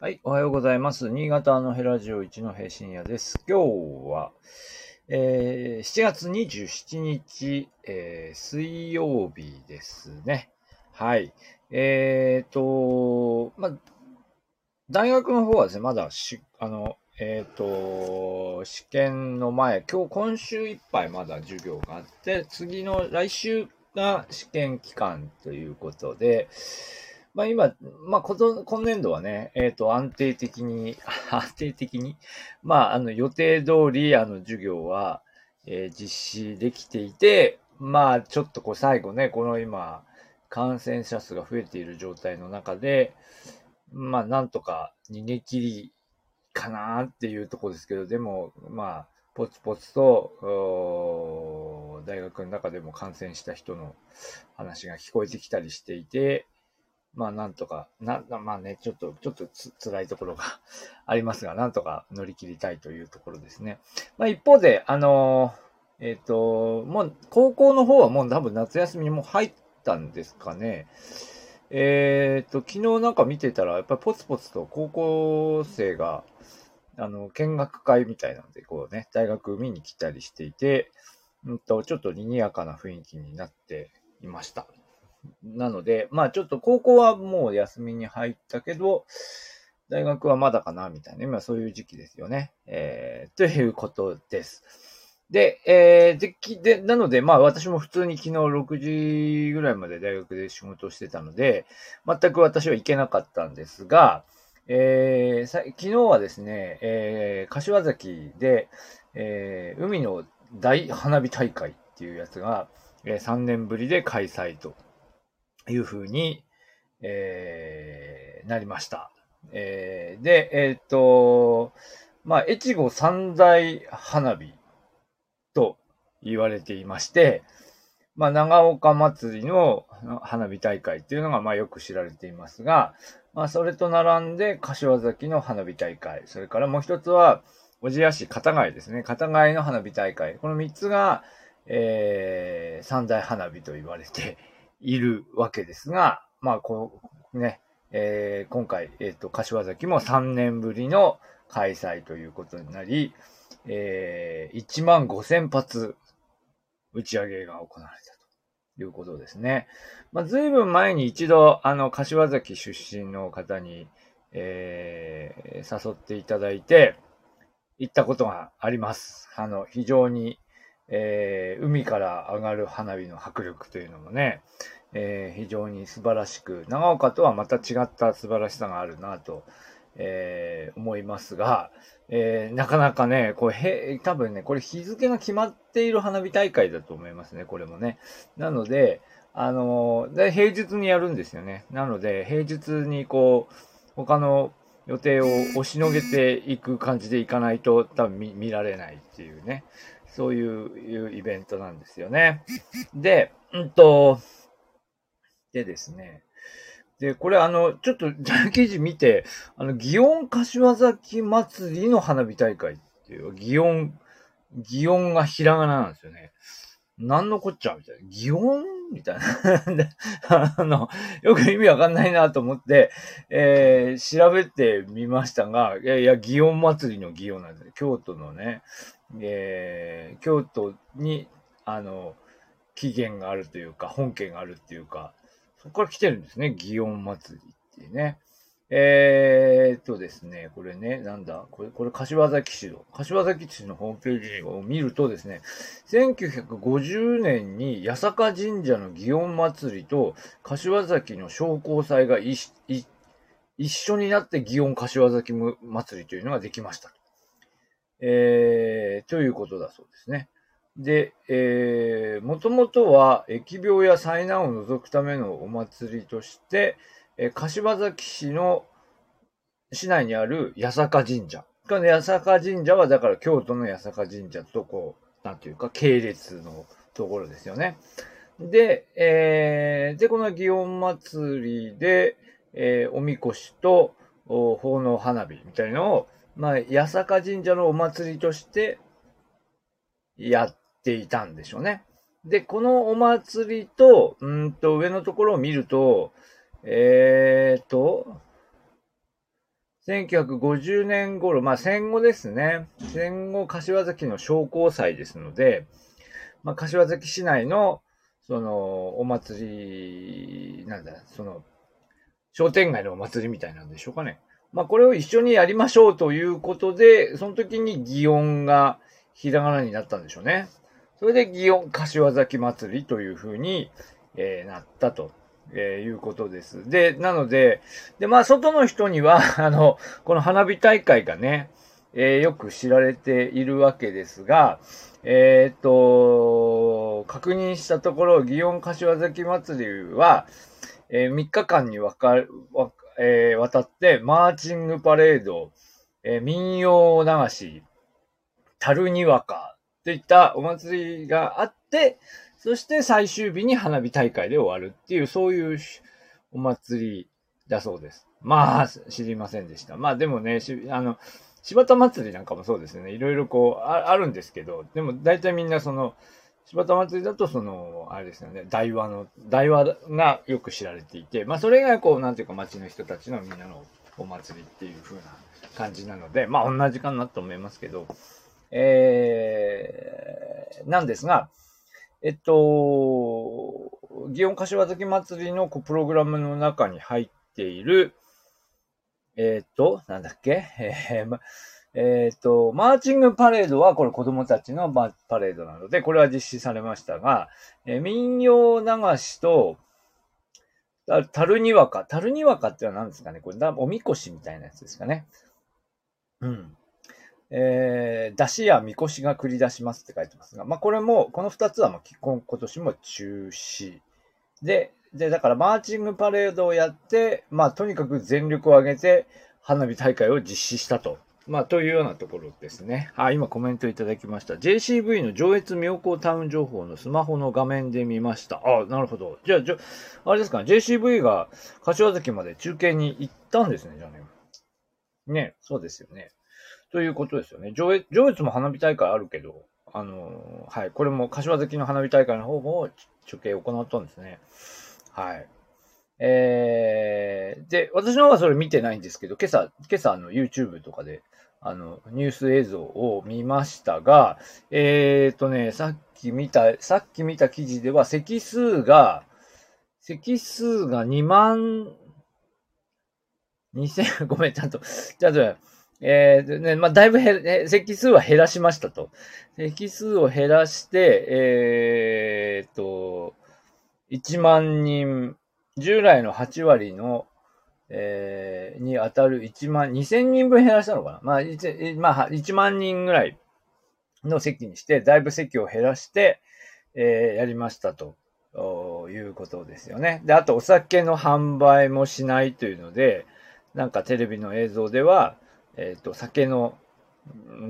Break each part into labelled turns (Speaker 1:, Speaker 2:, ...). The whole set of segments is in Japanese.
Speaker 1: はい、おはようございます。新潟のヘラジオ一の平深夜です。今日は、えー、7月27日、えー、水曜日ですね。はい。えーと、ま大学の方はですね、まだし、あの、えっ、ー、と、試験の前、今日、今週いっぱいまだ授業があって、次の来週が試験期間ということで、まあ今、まあ今年度はね、えっ、ー、と安定的に、安定的に、まああの予定通りあの授業は、えー、実施できていて、まあちょっとこう最後ね、この今、感染者数が増えている状態の中で、まあなんとか逃げ切りかなっていうところですけど、でもまあポツポツと大学の中でも感染した人の話が聞こえてきたりしていて、まあなんとか、な、まあね、ちょっと、ちょっとつ辛いところが ありますが、なんとか乗り切りたいというところですね。まあ一方で、あのえっ、ー、と、もう高校の方はもう多分夏休みにも入ったんですかね。えっ、ー、と、昨日なんか見てたら、やっぱりポツポツと高校生が、あの、見学会みたいなので、こうね、大学見に来たりしていて、うんと、ちょっと賑やかな雰囲気になっていました。なので、まあちょっと高校はもう休みに入ったけど、大学はまだかな、みたいな。今そういう時期ですよね。えー、ということです。で、えー、で、で、なので、まあ私も普通に昨日6時ぐらいまで大学で仕事をしてたので、全く私は行けなかったんですが、えー、さ昨日はですね、えー、柏崎で、えー、海の大花火大会っていうやつが、えー、3年ぶりで開催というふうに、えー、なりました。えー、で、えっ、ー、と、まあ、越後三大花火と言われていまして、まあ、長岡祭りの花火大会っていうのが、まあ、よく知られていますが、まあ、それと並んで、柏崎の花火大会、それからもう一つは、小千谷市片貝ですね。片貝の花火大会。この三つが、えー、三大花火と言われているわけですが、まあ、こう、ね、えー、今回、えっ、ー、と、柏崎も3年ぶりの開催ということになり、えー、1万5千発打ち上げが行われたということですね。まあ、随分前に一度、あの、柏崎出身の方に、えー、誘っていただいて、行ったことがあります。あの、非常に、えー、海から上がる花火の迫力というのもね、えー、非常に素晴らしく、長岡とはまた違った素晴らしさがあるなと、えー、思いますが、えー、なかなかね、これ、へ、多分ね、これ日付が決まっている花火大会だと思いますね、これもね。なので、あので、平日にやるんですよね。なので、平日にこう、他の予定を押しのげていく感じでいかないと多分見見られないっていうね。そういうイベントなんですよね。で、うんと、でですね。で、これあの、ちょっと記事見て、あの、祇園柏崎祭りの花火大会っていう、祇園、祇園がひらがななんですよね。なんのこっちゃみたいな。祇園みたいな あの、よく意味わかんないなと思って、えー、調べてみましたが、いやいや、祇園祭りの祇園なんです京都のね、えー、京都に、あの、起源があるというか、本家があるっていうか、そこから来てるんですね。祇園祭りってね。えー、っとですね、これね、なんだ、これ、これ、柏崎市の、柏崎市のホームページを見るとですね、1950年に八坂神社の祇園祭りと柏崎の商工祭が一緒になって祇園柏崎祭りというのができましたえー、ということだそうですね。で、えー、もともとは疫病や災難を除くためのお祭りとして、え、柏崎市の市内にある八坂神社。この八坂神社はだから京都の八坂神社とこう、なんていうか系列のところですよね。で、えー、で、この祇園祭りで、えー、おみこしと奉納花火みたいのを、まあ、八坂神社のお祭りとしてやっていたんでしょうね。で、このお祭りと、うんと、上のところを見ると、えーと、1950年頃、まあ戦後ですね。戦後柏崎の商工祭ですので、まあ柏崎市内の、その、お祭り、なんだ、その、商店街のお祭りみたいなんでしょうかね。まあこれを一緒にやりましょうということで、その時に祇園がひらがなになったんでしょうね。それで祇園柏崎祭りというふうに、えー、なったと。えー、いうことです。で、なので、で、まあ、外の人には、あの、この花火大会がね、えー、よく知られているわけですが、えっ、と、確認したところ、祇園柏崎祭りは、えー、3日間にわかるわ、えー、渡って、マーチングパレード、えー、民謡流し、樽にわかといったお祭りがあって、そして最終日に花火大会で終わるっていう、そういうお祭りだそうです。まあ、知りませんでした。まあでもね、あの、柴田祭りなんかもそうですね。いろいろこうあ、あるんですけど、でも大体みんなその、柴田祭りだとその、あれですよね、大和の、大和がよく知られていて、まあそれがこう、なんていうか街の人たちのみんなのお祭りっていう風な感じなので、まあ同じかなと思いますけど、えー、なんですが、えっと、祇園柏崎祭りのプログラムの中に入っている、えっと、なんだっけ？えー、えっと、マーチングパレードはこれ子供たちのパレードなので、これは実施されましたが、えー、民謡流しと、タルニワカ。タルニワカってのは何ですかね？これ、おみこしみたいなやつですかね。うん。えー、出しやみこしが繰り出しますって書いてますが、まあこれも、この二つはもう今今年も中止。で、で、だからマーチングパレードをやって、まあとにかく全力を挙げて花火大会を実施したと。まあというようなところですね。あ、今コメントいただきました。JCV の上越妙高タウン情報のスマホの画面で見ました。あ、なるほど。じゃあ、じゃあれですかね、JCV が柏崎まで中継に行ったんですね、じゃあね。ね、そうですよね。ということですよね。上越、上越も花火大会あるけど、あのはい、これも柏崎の花火大会の方も中継を行ったんですね。はい。えー、で、私の方はそれ見てないんですけど、今朝、今朝の YouTube とかで、あの、ニュース映像を見ましたが、えーとね、さっき見た、さっき見た記事では、席数が、席数が2万、2000、ごめん、ちゃんと、ちゃんと、えー、ね、まあ、だいぶ減、席数は減らしましたと。席数を減らして、えー、と、1万人、従来の8割の、えー、に当たる1万、2000人分減らしたのかなまあ、1, まあ、1万人ぐらいの席にして、だいぶ席を減らして、えー、やりましたと。いうことですよね。で、あとお酒の販売もしないというので、なんかテレビの映像では、えっ、ー、と、酒の、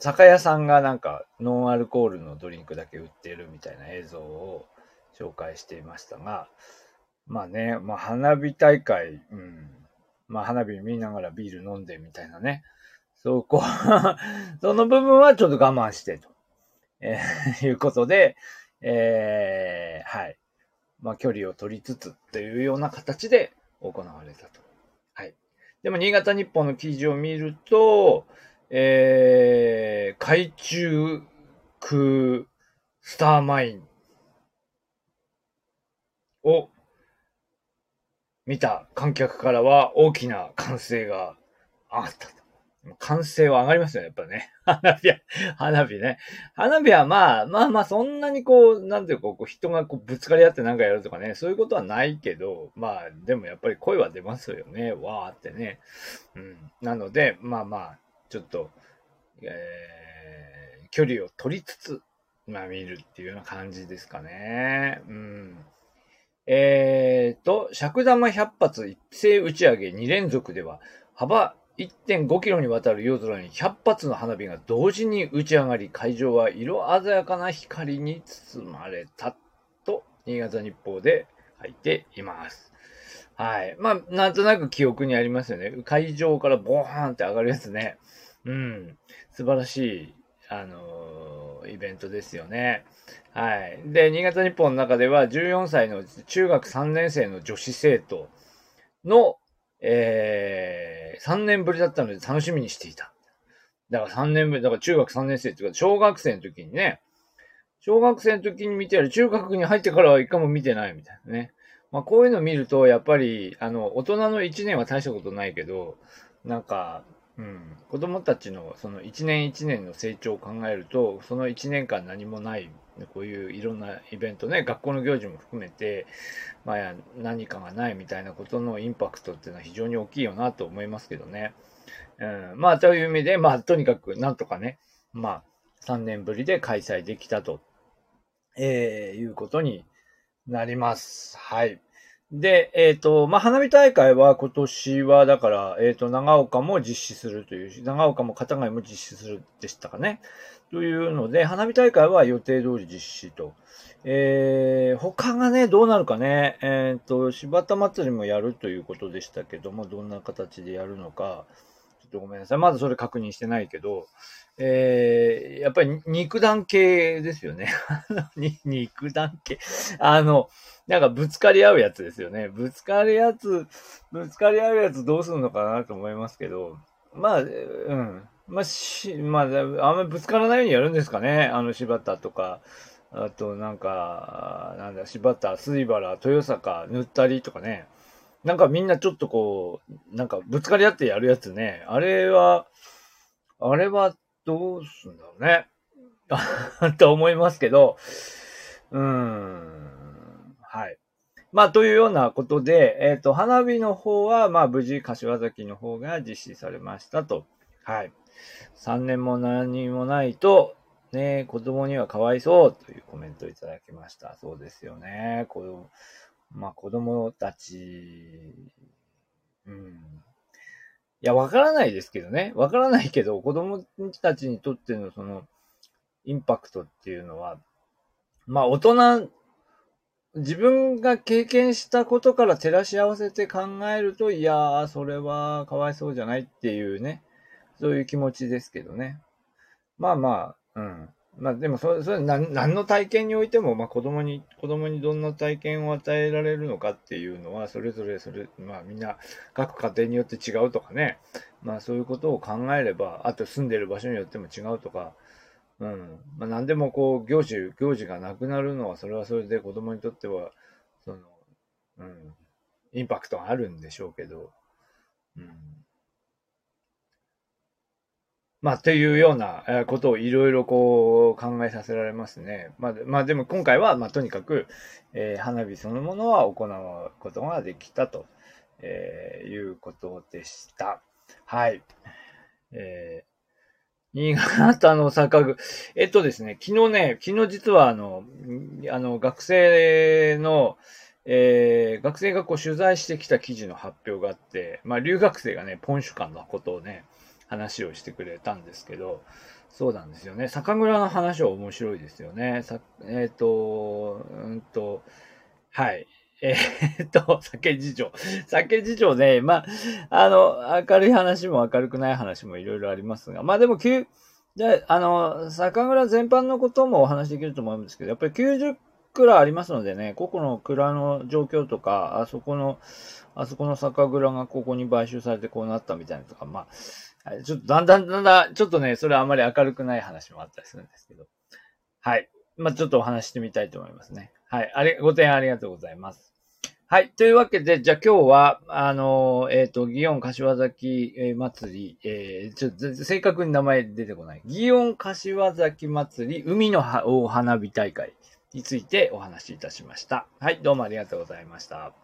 Speaker 1: 酒屋さんがなんかノンアルコールのドリンクだけ売ってるみたいな映像を紹介していましたが、まあね、まあ花火大会、うん、まあ花火見ながらビール飲んでみたいなね、そこ その部分はちょっと我慢してと、えー、いうことで、えー、はい。まあ距離を取りつつっていうような形で行われたと。でも、新潟日報の記事を見ると、えー、海中空スターマインを見た観客からは大きな歓声があったと。歓声は上がりますよね、やっぱね。花火は、花火ね。花火はまあ、まあまあ、そんなにこう、なんていうか、こう人がこうぶつかり合ってなんかやるとかね、そういうことはないけど、まあ、でもやっぱり声は出ますよね。わーってね。うん。なので、まあまあ、ちょっと、えー、距離を取りつつ、まあ見るっていうような感じですかね。うん。えーと、尺玉100発一斉打ち上げ2連続では、幅1.5キロにわたる夜空に100発の花火が同時に打ち上がり、会場は色鮮やかな光に包まれたと、新潟日報で書いています。はい。まあ、なんとなく記憶にありますよね。会場からボーンって上がるやつね。うん。素晴らしい、あのー、イベントですよね。はい。で、新潟日報の中では、14歳の中学3年生の女子生徒の、えー、3年ぶりだったので楽しみにしていた。だから3年ぶり、だから中学3年生っていうか、小学生の時にね、小学生の時に見てやる、中学に入ってからは一回も見てないみたいなね。まあこういうの見ると、やっぱり、あの、大人の1年は大したことないけど、なんか、うん、子供たちのその1年1年の成長を考えると、その1年間何もない、こういういろんなイベントね、学校の行事も含めて、まあ何かがないみたいなことのインパクトっていうのは非常に大きいよなと思いますけどね。うん、まあという意味で、まあとにかくなんとかね、まあ3年ぶりで開催できたと、えー、いうことになります。はい。で、えっ、ー、と、まあ、花火大会は今年は、だから、えっ、ー、と、長岡も実施するというし、長岡も片貝も実施するでしたかね。というので、花火大会は予定通り実施と。えー、他がね、どうなるかね。えっ、ー、と、柴田祭りもやるということでしたけども、どんな形でやるのか、ちょっとごめんなさい。まだそれ確認してないけど、えー、やっぱり肉弾系ですよね。肉弾系。あの、なんかぶつかり合うやつですよね。ぶつかるやつ、ぶつかり合うやつどうするのかなと思いますけど、まあ、うん。まあ、し、まあ、あんまりぶつからないようにやるんですかね。あの柴田とか、あとなんか、なんだ、柴田、水原、豊坂、塗ったりとかね。なんかみんなちょっとこう、なんかぶつかり合ってやるやつね。あれは、あれはどうすんだろうね。と思いますけど、うーん。はい。まあ、というようなことで、えっ、ー、と、花火の方は、まあ、無事、柏崎の方が実施されましたと。はい。3年も何もないと、ね、子供にはかわいそうというコメントをいただきました。そうですよね。子供、まあ、子供たち、うん。いや、わからないですけどね。わからないけど、子供たちにとってのその、インパクトっていうのは、まあ、大人、自分が経験したことから照らし合わせて考えると、いやー、それはかわいそうじゃないっていうね、そういう気持ちですけどね。まあまあ、うん。まあでもそれ、それ何何の体験においても、まあ子供に、子供にどんな体験を与えられるのかっていうのは、それぞれそれ、まあみんな各家庭によって違うとかね、まあそういうことを考えれば、あと住んでる場所によっても違うとか、うん。まあ何でもこう、行事、行事がなくなるのは、それはそれで子供にとっては、その、うん、インパクトがあるんでしょうけど、うん。まあ、というようなことをいろいろこう考えさせられますね。まあ、まあ、でも今回は、まあ、とにかく、えー、花火そのものは行うことができたと、えー、いうことでした。はい。えー、新潟の坂具。えっとですね、昨日ね、昨日実はあの、あの、学生の、えー、学生がこう取材してきた記事の発表があって、まあ、留学生がね、ポンシュ館のことをね、話をしてくれたんですけど、そうなんですよね。酒蔵の話は面白いですよね。さえっ、ー、と、うんと、はい。えー、っと、酒事情。酒事情ね、まあ、あの、明るい話も明るくない話もいろいろありますが、まあでも、じゃあ、あの、酒蔵全般のこともお話できると思うんですけど、やっぱり90蔵ありますのでね、個々の蔵の状況とか、あそこの、あそこの酒蔵がここに買収されてこうなったみたいなとか、まあ、はい、ちょっとだんだんだんだん、ちょっとね、それはあまり明るくない話もあったりするんですけど。はい。まあ、ちょっとお話してみたいと思いますね。はい。あれ、ご提案ありがとうございます。はい。というわけで、じゃあ今日は、あの、えっ、ー、と、祇園柏崎、祭り、えー、ちょっと正確に名前出てこない。祇園柏崎祭り、海の花火大会についてお話しいたしました。はい。どうもありがとうございました。